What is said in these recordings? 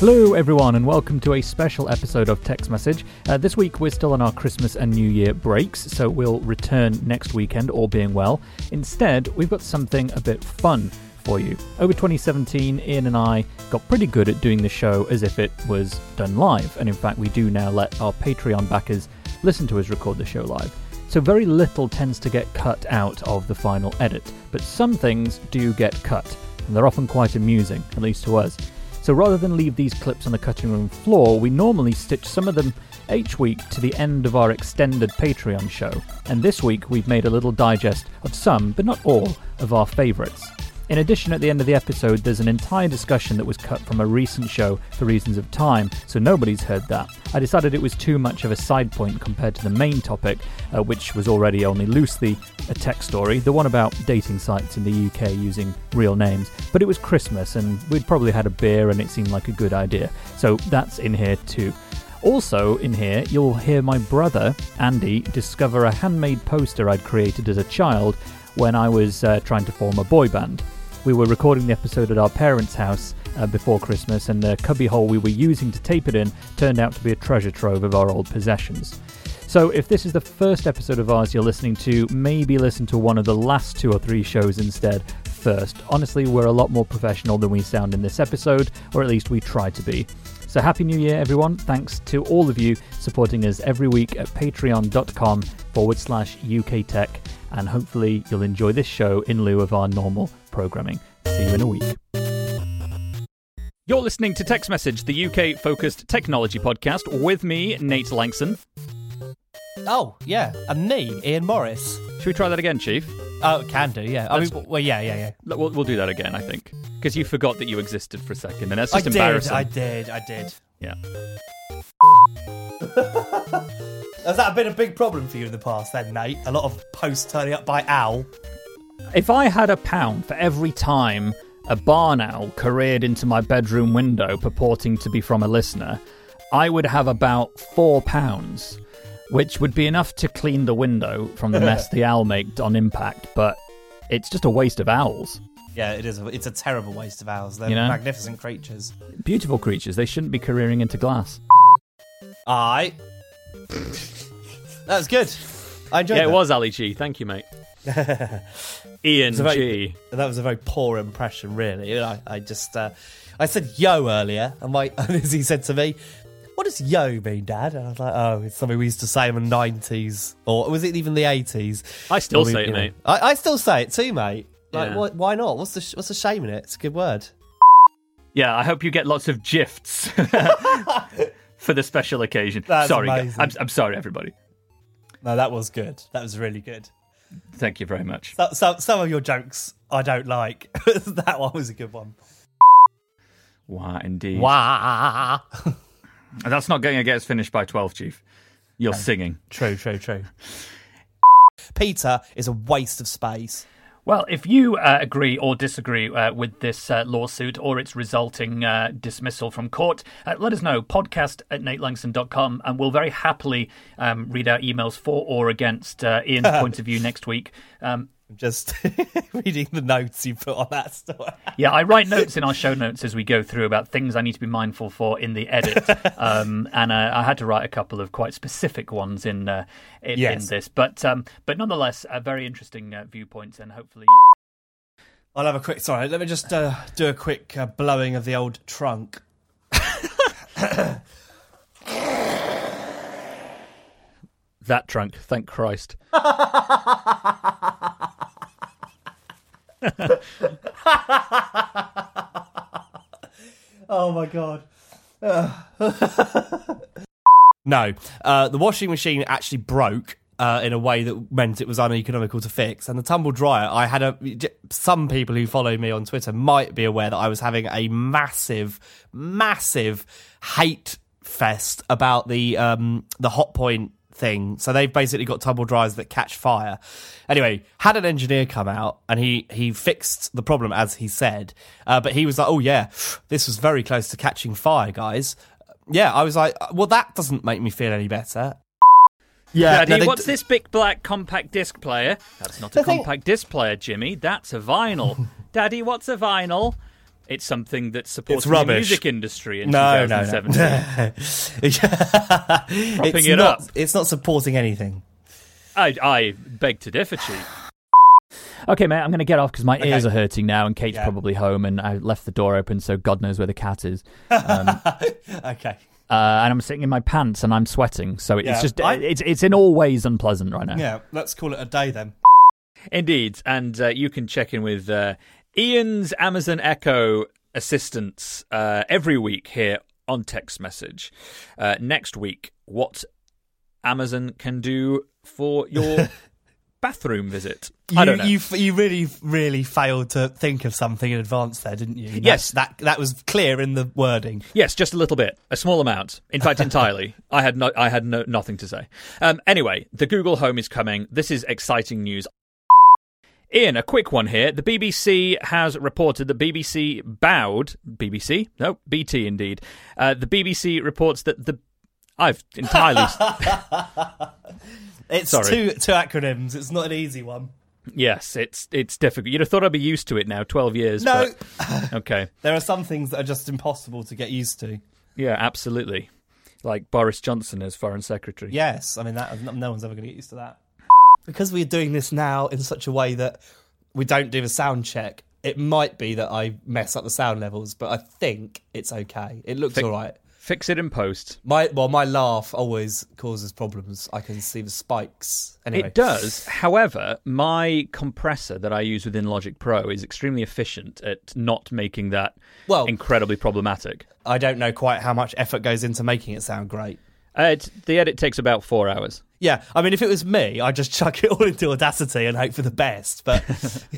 Hello, everyone, and welcome to a special episode of Tech's Message. Uh, this week, we're still on our Christmas and New Year breaks, so we'll return next weekend, all being well. Instead, we've got something a bit fun for you. Over 2017, Ian and I got pretty good at doing the show as if it was done live, and in fact, we do now let our Patreon backers listen to us record the show live. So, very little tends to get cut out of the final edit, but some things do get cut, and they're often quite amusing, at least to us. So rather than leave these clips on the cutting room floor, we normally stitch some of them each week to the end of our extended Patreon show. And this week we've made a little digest of some, but not all, of our favourites. In addition, at the end of the episode, there's an entire discussion that was cut from a recent show for reasons of time, so nobody's heard that. I decided it was too much of a side point compared to the main topic, uh, which was already only loosely a tech story, the one about dating sites in the UK using real names. But it was Christmas, and we'd probably had a beer, and it seemed like a good idea. So that's in here too. Also, in here, you'll hear my brother, Andy, discover a handmade poster I'd created as a child when I was uh, trying to form a boy band. We were recording the episode at our parents' house uh, before Christmas, and the cubbyhole we were using to tape it in turned out to be a treasure trove of our old possessions. So, if this is the first episode of ours you're listening to, maybe listen to one of the last two or three shows instead first. Honestly, we're a lot more professional than we sound in this episode, or at least we try to be. So, Happy New Year, everyone. Thanks to all of you supporting us every week at patreon.com forward slash UK Tech, and hopefully you'll enjoy this show in lieu of our normal programming. See you in a week. You're listening to Tech's Message, the UK focused technology podcast, with me, Nate Lanxon. Oh, yeah, and me, Ian Morris. Should we try that again, Chief? Oh, can do, yeah. I Let's- mean, well, yeah, yeah, yeah. We'll, we'll do that again, I think. Because you forgot that you existed for a second, and that's just I just did, embarrassing. I did, I did. Yeah. Has that been a big problem for you in the past then, Nate? A lot of posts turning up by Owl. If I had a pound for every time a barn owl careered into my bedroom window purporting to be from a listener, I would have about four pounds, which would be enough to clean the window from the mess the owl made on impact, but it's just a waste of owls. Yeah, it is. A, it's a terrible waste of owls. They're You know? magnificent creatures. Beautiful creatures, they shouldn't be careering into glass. Aye. that was good. I enjoyed Yeah, that. it was Ali G. Thank you, mate. Ian very- G. That was a very poor impression, really. I, I just, uh, I said yo earlier, and my and as he said to me, "What does yo mean, Dad?" And I was like, "Oh, it's something we used to say in the nineties, or was it even the eighties?" I still say it, mate. I, I still say it too, mate. Like, Yeah. why, why not? What's the sh- what's the shame in it? It's a good word. Yeah, I hope you get lots of gifts for the special occasion. That's sorry. I'm, I'm sorry, everybody. No, that was good. That was really good. Thank you very much. So, so, some of your jokes I don't like. that one was a good one. Wow, indeed. Wow. That's not going to get us finished by 12, Chief. You're singing. True, true, true. Peter is a waste of space. Well, if you uh, agree or disagree uh, with this uh, lawsuit or its resulting uh, dismissal from court, uh, let us know. Podcast at natelanxon.com, and we'll very happily um, read out emails for or against uh, Ian's point of view next week. Um, Just reading the notes you put on that story. yeah, I write notes in our show notes as we go through about things I need to be mindful for in the edit, um, and uh, I had to write a couple of quite specific ones in uh, in, in this. But um, but nonetheless, uh, very interesting uh, viewpoints, and hopefully. I'll have a quick. Sorry, let me just uh, do a quick uh, blowing of the old trunk. That trunk, thank Christ. Oh my god. no, uh, the washing machine actually broke uh, in a way that meant it was uneconomical to fix. And the tumble dryer, I had a some people who follow me on Twitter might be aware that I was having a massive, massive hate fest about the um, the Hotpoint thing. So they've basically got tumble dryers that catch fire. Anyway, had an engineer come out and he he fixed the problem as he said. Uh, but he was like, "Oh yeah, this was very close to catching fire, guys." Yeah, I was like, "Well, that doesn't make me feel any better." Yeah, Daddy, no, they, what's this big black compact disc player? That's not a compact thing... disc player, Jimmy. That's a vinyl. Daddy, what's a vinyl? It's something that supports the music industry in no, 2017. No, no. it's it not, up. It's not supporting anything. I, I beg to differ, Chief. Okay, mate, I'm going to get off because my okay. ears are hurting now, and Kate's yeah. probably home, and I left the door open, so God knows where the cat is. Um, okay. Uh, and I'm sitting in my pants and I'm sweating, so it's yeah, just I... it's it's in all ways unpleasant right now. Yeah, let's call it a day then. Indeed, and uh, you can check in with uh, Ian's Amazon Echo assistants uh, every week here on Tech's Message. Uh, next week, what Amazon can do for your bathroom visit. You, I don't know. You, you really, really failed to think of something in advance there, didn't you? you yes, that that was clear in the wording. Yes, just a little bit, a small amount. In fact, entirely. I had no, I had no, nothing to say. Um, anyway, the Google Home is coming. This is exciting news. Ian, a quick one here. The BBC has reported that BBC bowed. BBC? No, BT indeed. Uh, the BBC reports that the. I've entirely. It's Sorry. two two acronyms. It's not an easy one. Yes, it's it's difficult. You'd have thought I'd be used to it now. Twelve years. No. But, okay. there are some things that are just impossible to get used to. Yeah, absolutely. Like Boris Johnson as foreign secretary. Yes, I mean that. No one's ever going to get used to that. Because we're doing this now in such a way that we don't do the sound check. It might be that I mess up the sound levels, but I think it's okay. It looks all right. Fix it in post. My well, my laugh always causes problems. I can see the spikes. Anyway. It does. However, my compressor that I use within Logic Pro is extremely efficient at not making that well incredibly problematic. I don't know quite how much effort goes into making it sound great. Uh, the edit takes about four hours. Yeah, I mean, if it was me, I'd just chuck it all into Audacity and hope for the best. But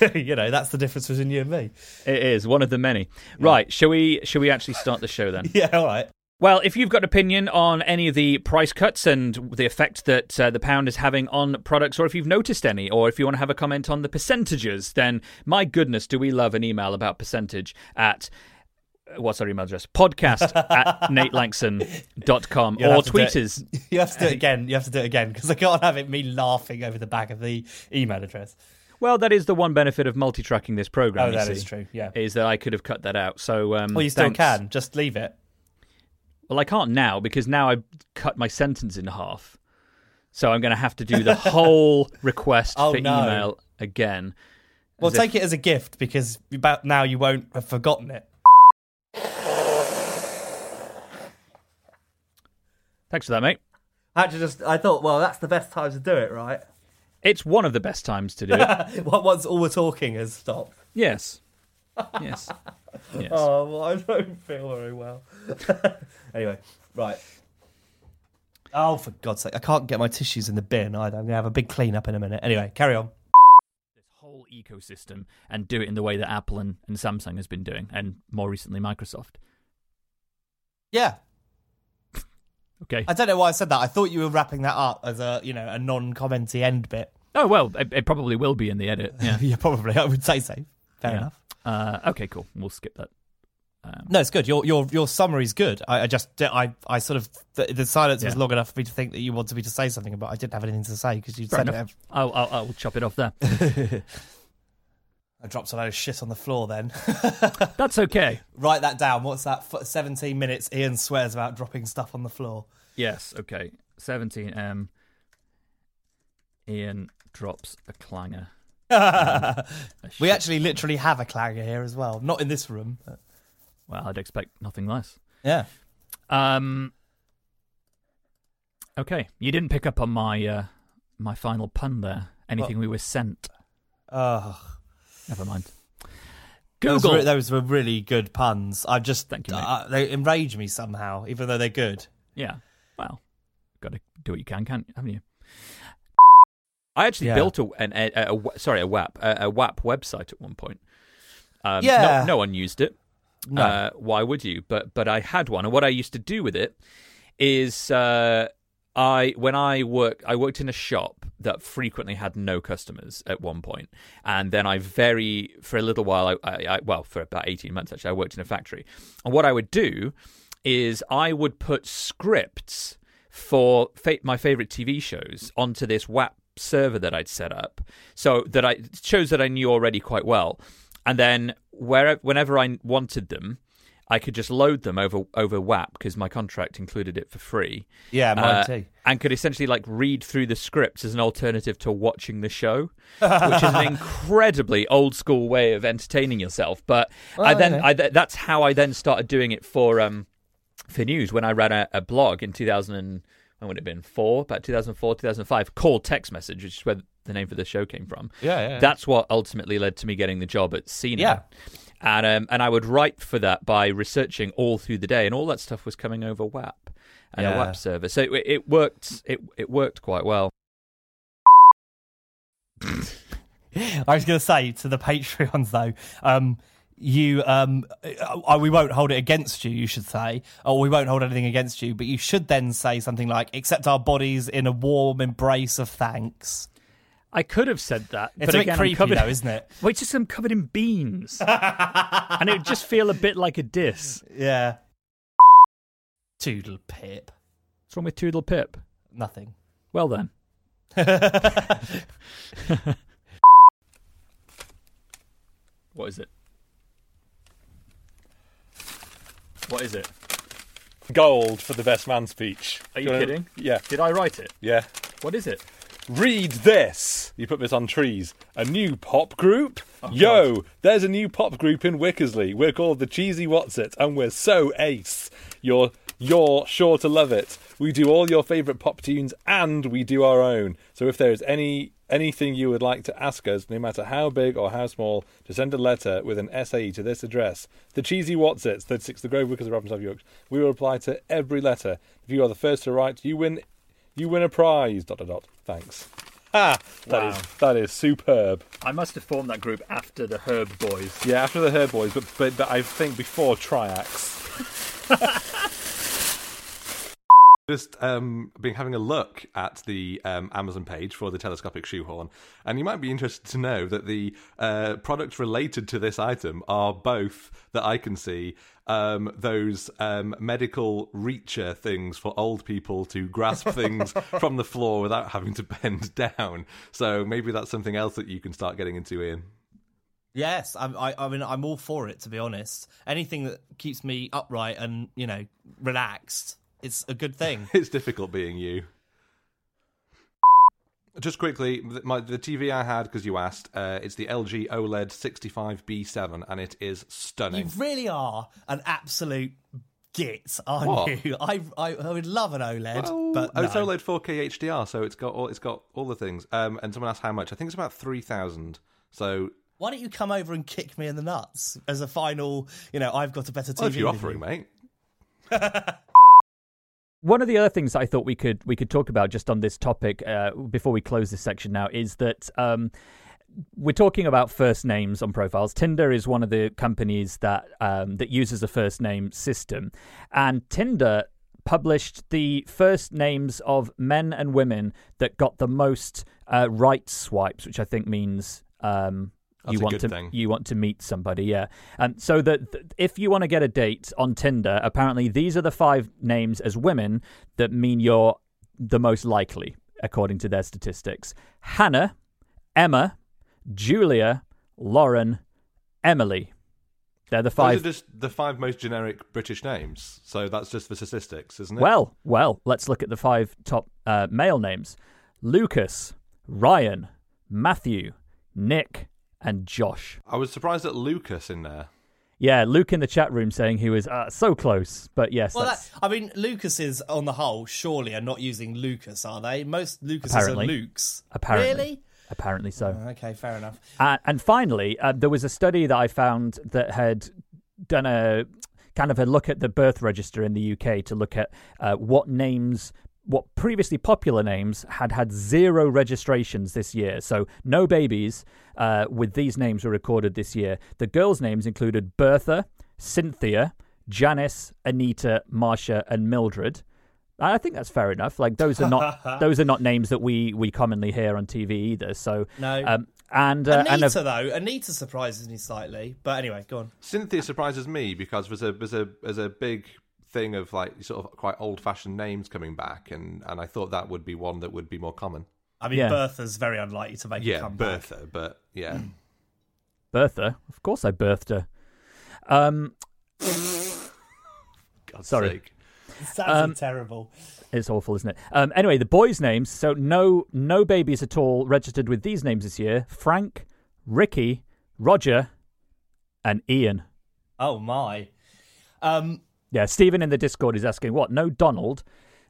you know, that's the difference between you and me. It is one of the many. Yeah. Right? Shall we? Shall we actually start the show then? yeah. All right. Well, if you've got an opinion on any of the price cuts and the effect that uh, the pound is having on products, or if you've noticed any, or if you want to have a comment on the percentages, then my goodness, do we love an email about percentage at what's our email address? Podcast at natelanxon.com or tweet us. You have to do it again. You have to do it again because I can't have it me laughing over the back of the email address. Well, that is the one benefit of multi-tracking this program. Oh, that see, is true. Yeah, is that I could have cut that out. So, um, well, you still thanks. can. Just leave it. Well, I can't now because now I've cut my sentence in half. So I'm going to have to do the whole request oh, for no. email again. Well, take if... it as a gift because about now you won't have forgotten it. Thanks for that, mate. Actually, just I thought, well, that's the best time to do it, right? It's one of the best times to do it. Once all the talking has stopped. Yes. Yes. yes. Oh, well, I don't feel very well. anyway, right. Oh, for God's sake. I can't get my tissues in the bin either. I'm going to have a big clean up in a minute. Anyway, carry on. This whole ecosystem and do it in the way that Apple and, and Samsung has been doing, and more recently, Microsoft. Yeah. Okay. I don't know why I said that. I thought you were wrapping that up as a, you know, a non-commenty end bit. Oh, well, it, it probably will be in the edit. Yeah, yeah probably. I would say so. Fair yeah. enough. Uh, okay, cool. We'll skip that. Um, no, it's good. Your your your summary's good. I, I just I I sort of the, the silence yeah. was long enough for me to think that you wanted me to say something, but I didn't have anything to say because you said enough. it. I'll, I'll, I'll chop it off there. I dropped a load of shit on the floor then. That's okay. Write that down. What's that? 17 minutes Ian swears about dropping stuff on the floor. Yes, okay. 17M. Um, Ian drops a clanger. we actually literally have a clanger here as well. Not in this room. But... Well, I'd expect nothing less. Yeah. Um. Okay, you didn't pick up on my uh, my final pun there. Anything what? we were sent. Oh, never mind. Google. Those were, those were really good puns. I just Thank you, uh, they enrage me somehow, even though they're good. Yeah. Well, got to do what you can, can't haven't you? I actually Yeah. built a, an, a, a, a sorry a WAP a, a WAP website at one point. Um, Yeah. no, no one used it. No. Uh, why would you? But but I had one, and what I used to do with it is uh, I when I work I worked in a shop that frequently had no customers at one point, and then I very for a little while I, I, I well for about eighteen months actually I worked in a factory, and what I would do is I would put scripts for fa- my favorite TV shows onto this WAP server that I'd set up, so that I shows that I knew already quite well, and then wherever whenever I wanted them. I could just load them over over WAP because my contract included it for free. Yeah, mine Uh, too. and could essentially like read through the scripts as an alternative to watching the show, which is an incredibly old school way of entertaining yourself. But I Oh, then okay. I th- that's how I then started doing it for um for news when I ran a, a blog in 2000 and when would it have been four about 2004 2005 called Tech's Message, which is where the name for the show came from. Yeah, yeah. That's what ultimately led to me getting the job at CNET. Yeah. And um, and I would write for that by researching all through the day, and all that stuff was coming over WAP and a Yeah. WAP server. So it, it worked. It it worked quite well. I was going to say to the Patreons though, um, you, um, uh, we won't hold it against you. You should say, or we won't hold anything against you, but you should then say something like, "Accept our bodies in a warm embrace of thanks." I could have said that, It's but a bit again, I'm creepy covered- though, isn't it? Well, it's just I'm covered in beans, and it would just feel a bit like a diss. Yeah. Toodle pip. What's wrong with Toodle Pip? Nothing. Well then, what is it? What is it? Gold for the best man speech. Are you wanna- kidding? Yeah, Did I write it? yeah. What is it? Read this. You put this on trees. A new pop group? Oh, Yo, there's a new pop group in Wickersley. We're called the Cheesy What's It, and we're so ace. You're you're sure to love it. We do all your favourite pop tunes and we do our own. So if there's any anything you would like to ask us, no matter how big or how small, to send a letter with an SAE to this address. The Cheesy What's It, 36 The Grove, Wickersley, Robin, South York. We will reply to every letter. If you are the first to write, you win you win a prize. Dot dot dot. Thanks. Ha! That is Wow. that is superb. I must have formed that group after the Herb Boys. Yeah, after the Herb Boys, but but, but I think before Triax. Just um, been having a look at the um, Amazon page for the telescopic shoehorn, and you might be interested to know that the uh, products related to this item are both that I can see um, those um, medical reacher things for old people to grasp things from the floor without having to bend down. So maybe that's something else that you can start getting into, Ian. Yes, I'm, I, I mean, I'm all for it. To be honest, anything that keeps me upright and you know relaxed, it's a good thing. it's difficult being you. Just quickly, my, the TV I had because you asked, uh, it's the LG OLED 65B7, and it is stunning. you really are an absolute git, aren't What? you? I, I I would love an OLED, Oh, but oh, it's. OLED 4K HDR, so it's got all it's got all the things. Um, and someone asked how much. I think it's about three thousand. So, Why don't you come over and kick me in the nuts as a final? You know, I've got a better TV. well, if you're offering, you. mate. One of the other things I thought we could we could talk about just on this topic uh, before we close this section now is that um, we're talking about first names on profiles. Tinder is one of the companies that um, that uses a first name system, and Tinder published the first names of men and women that got the most uh, right swipes, which I think means um, That's you want to thing. you want to meet somebody, yeah. And so that th- if you want to get a date on Tinder, apparently these are the five names as women that mean you're the most likely, according to their statistics: Hannah, Emma, Julia, Lauren, Emily. They're the Those five. are just the five most generic British names. So that's just for statistics, isn't it? Well, well, let's look at the five top uh, male names: Lucas, Ryan, Matthew, Nick, and Josh. I was surprised at Lucas in there. Yeah, Luke in the chat room saying he was uh, so close, but yes, Well, that, I mean, Lucases on the whole surely are not using Lucas, are they? Most Lucases Apparently. are Lukes. apparently Really? apparently so. Okay, fair enough. Uh, and finally, uh, there was a study that I found that had done a kind of a look at the birth register in the UK to look at uh, what names what previously popular names had had zero registrations this year. So no babies uh, with these names were recorded this year. The girls' names included Bertha, Cynthia, Janice, Anita, Marcia, and Mildred. I think that's fair enough. Like those are not those are not names that we we commonly hear on TV either. So No. um, and uh, Anita and a- though, Anita surprises me slightly. But anyway, go on. Cynthia surprises me because there's a there's a there's a big thing of like sort of quite old fashioned names coming back, and and I thought that would be one that would be more common. I mean, Yeah. Bertha's very unlikely to make a Yeah, comeback. Bertha, but yeah, Bertha, of course, I birthed her. Um, God's Sorry. sake. Sounds Um, terrible. It's awful, isn't it? Um, anyway, the boys' names. So no, no babies at all registered with these names this year. Frank, Ricky, Roger, and Ian. Oh my. Um, Yeah, Stephen in the Discord is asking, what? No Donald?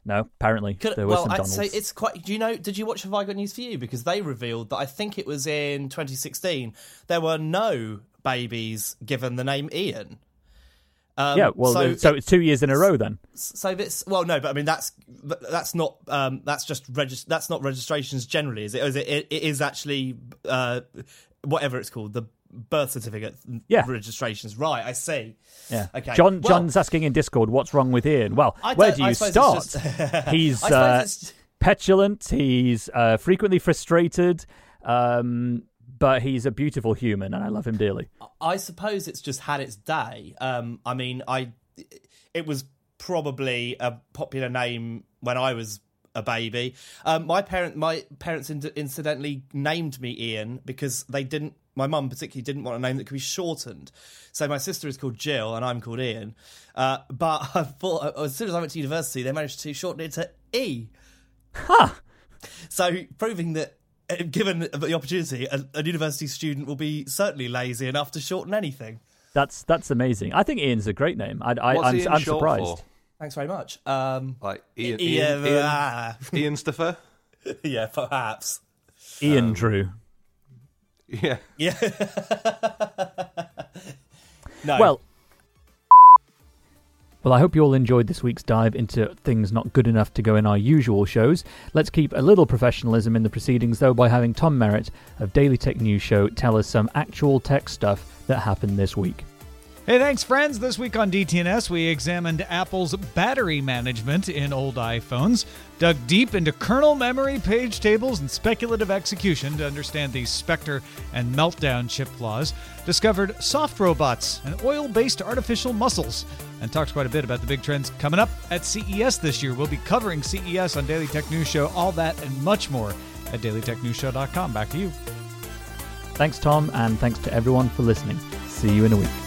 No, apparently could, there were well, some I'd Donalds. say it's quite. Do you know? Did you watch Have I Got News for You? Because they revealed that I think it was in 2016 there were no babies given the name Ian. Um, yeah, well, so, so, it's two years in a row then. so this well no but i mean that's that's not um that's just regis- that's not registrations generally is it is it, it is actually uh whatever it's called the birth certificate Yeah. registrations right i see Yeah. Okay, John, well- John's asking in Discord, what's wrong with Ian? Well, where do you start? just- he's uh, petulant. He's uh, frequently frustrated, um, but he's a beautiful human, and I love him dearly. I suppose it's just had its day. Um, I mean, I it was probably a popular name when I was a baby. Um, my parent, my parents, incidentally named me Ian because they didn't. My mum particularly didn't want a name that could be shortened. So my sister is called Jill and I'm called Ian. Uh, but I thought as soon as I went to university, they managed to shorten it to E. Ha. So proving that. uh, Given the opportunity, a, a university student will be certainly lazy enough to shorten anything. That's that's amazing. I think Ian's a great name. I, I, What's I'm, Ian I'm short surprised. for? Thanks very much. Um, Like Ian, yeah, Ian, Ian, ah, Ian Stuffer? yeah, perhaps. Ian Drew. Yeah. Yeah. no. Well, well, I hope you all enjoyed this week's dive into things not good enough to go in our usual shows. Let's keep a little professionalism in the proceedings, though, by having Tom Merritt of Daily Tech News Show tell us some actual tech stuff that happened this week. Hey, thanks, friends. This week on DTNS, we examined Apple's battery management in old iPhones, dug deep into kernel memory, page tables, and speculative execution to understand the Spectre and Meltdown chip flaws, discovered soft robots and oil based artificial muscles, and talked quite a bit about the big trends coming up at CES this year. We'll be covering CES on Daily Tech News Show, all that and much more at dailytechnewsshow.com. Back to you. Thanks, Tom, and thanks to everyone for listening. See you in a week.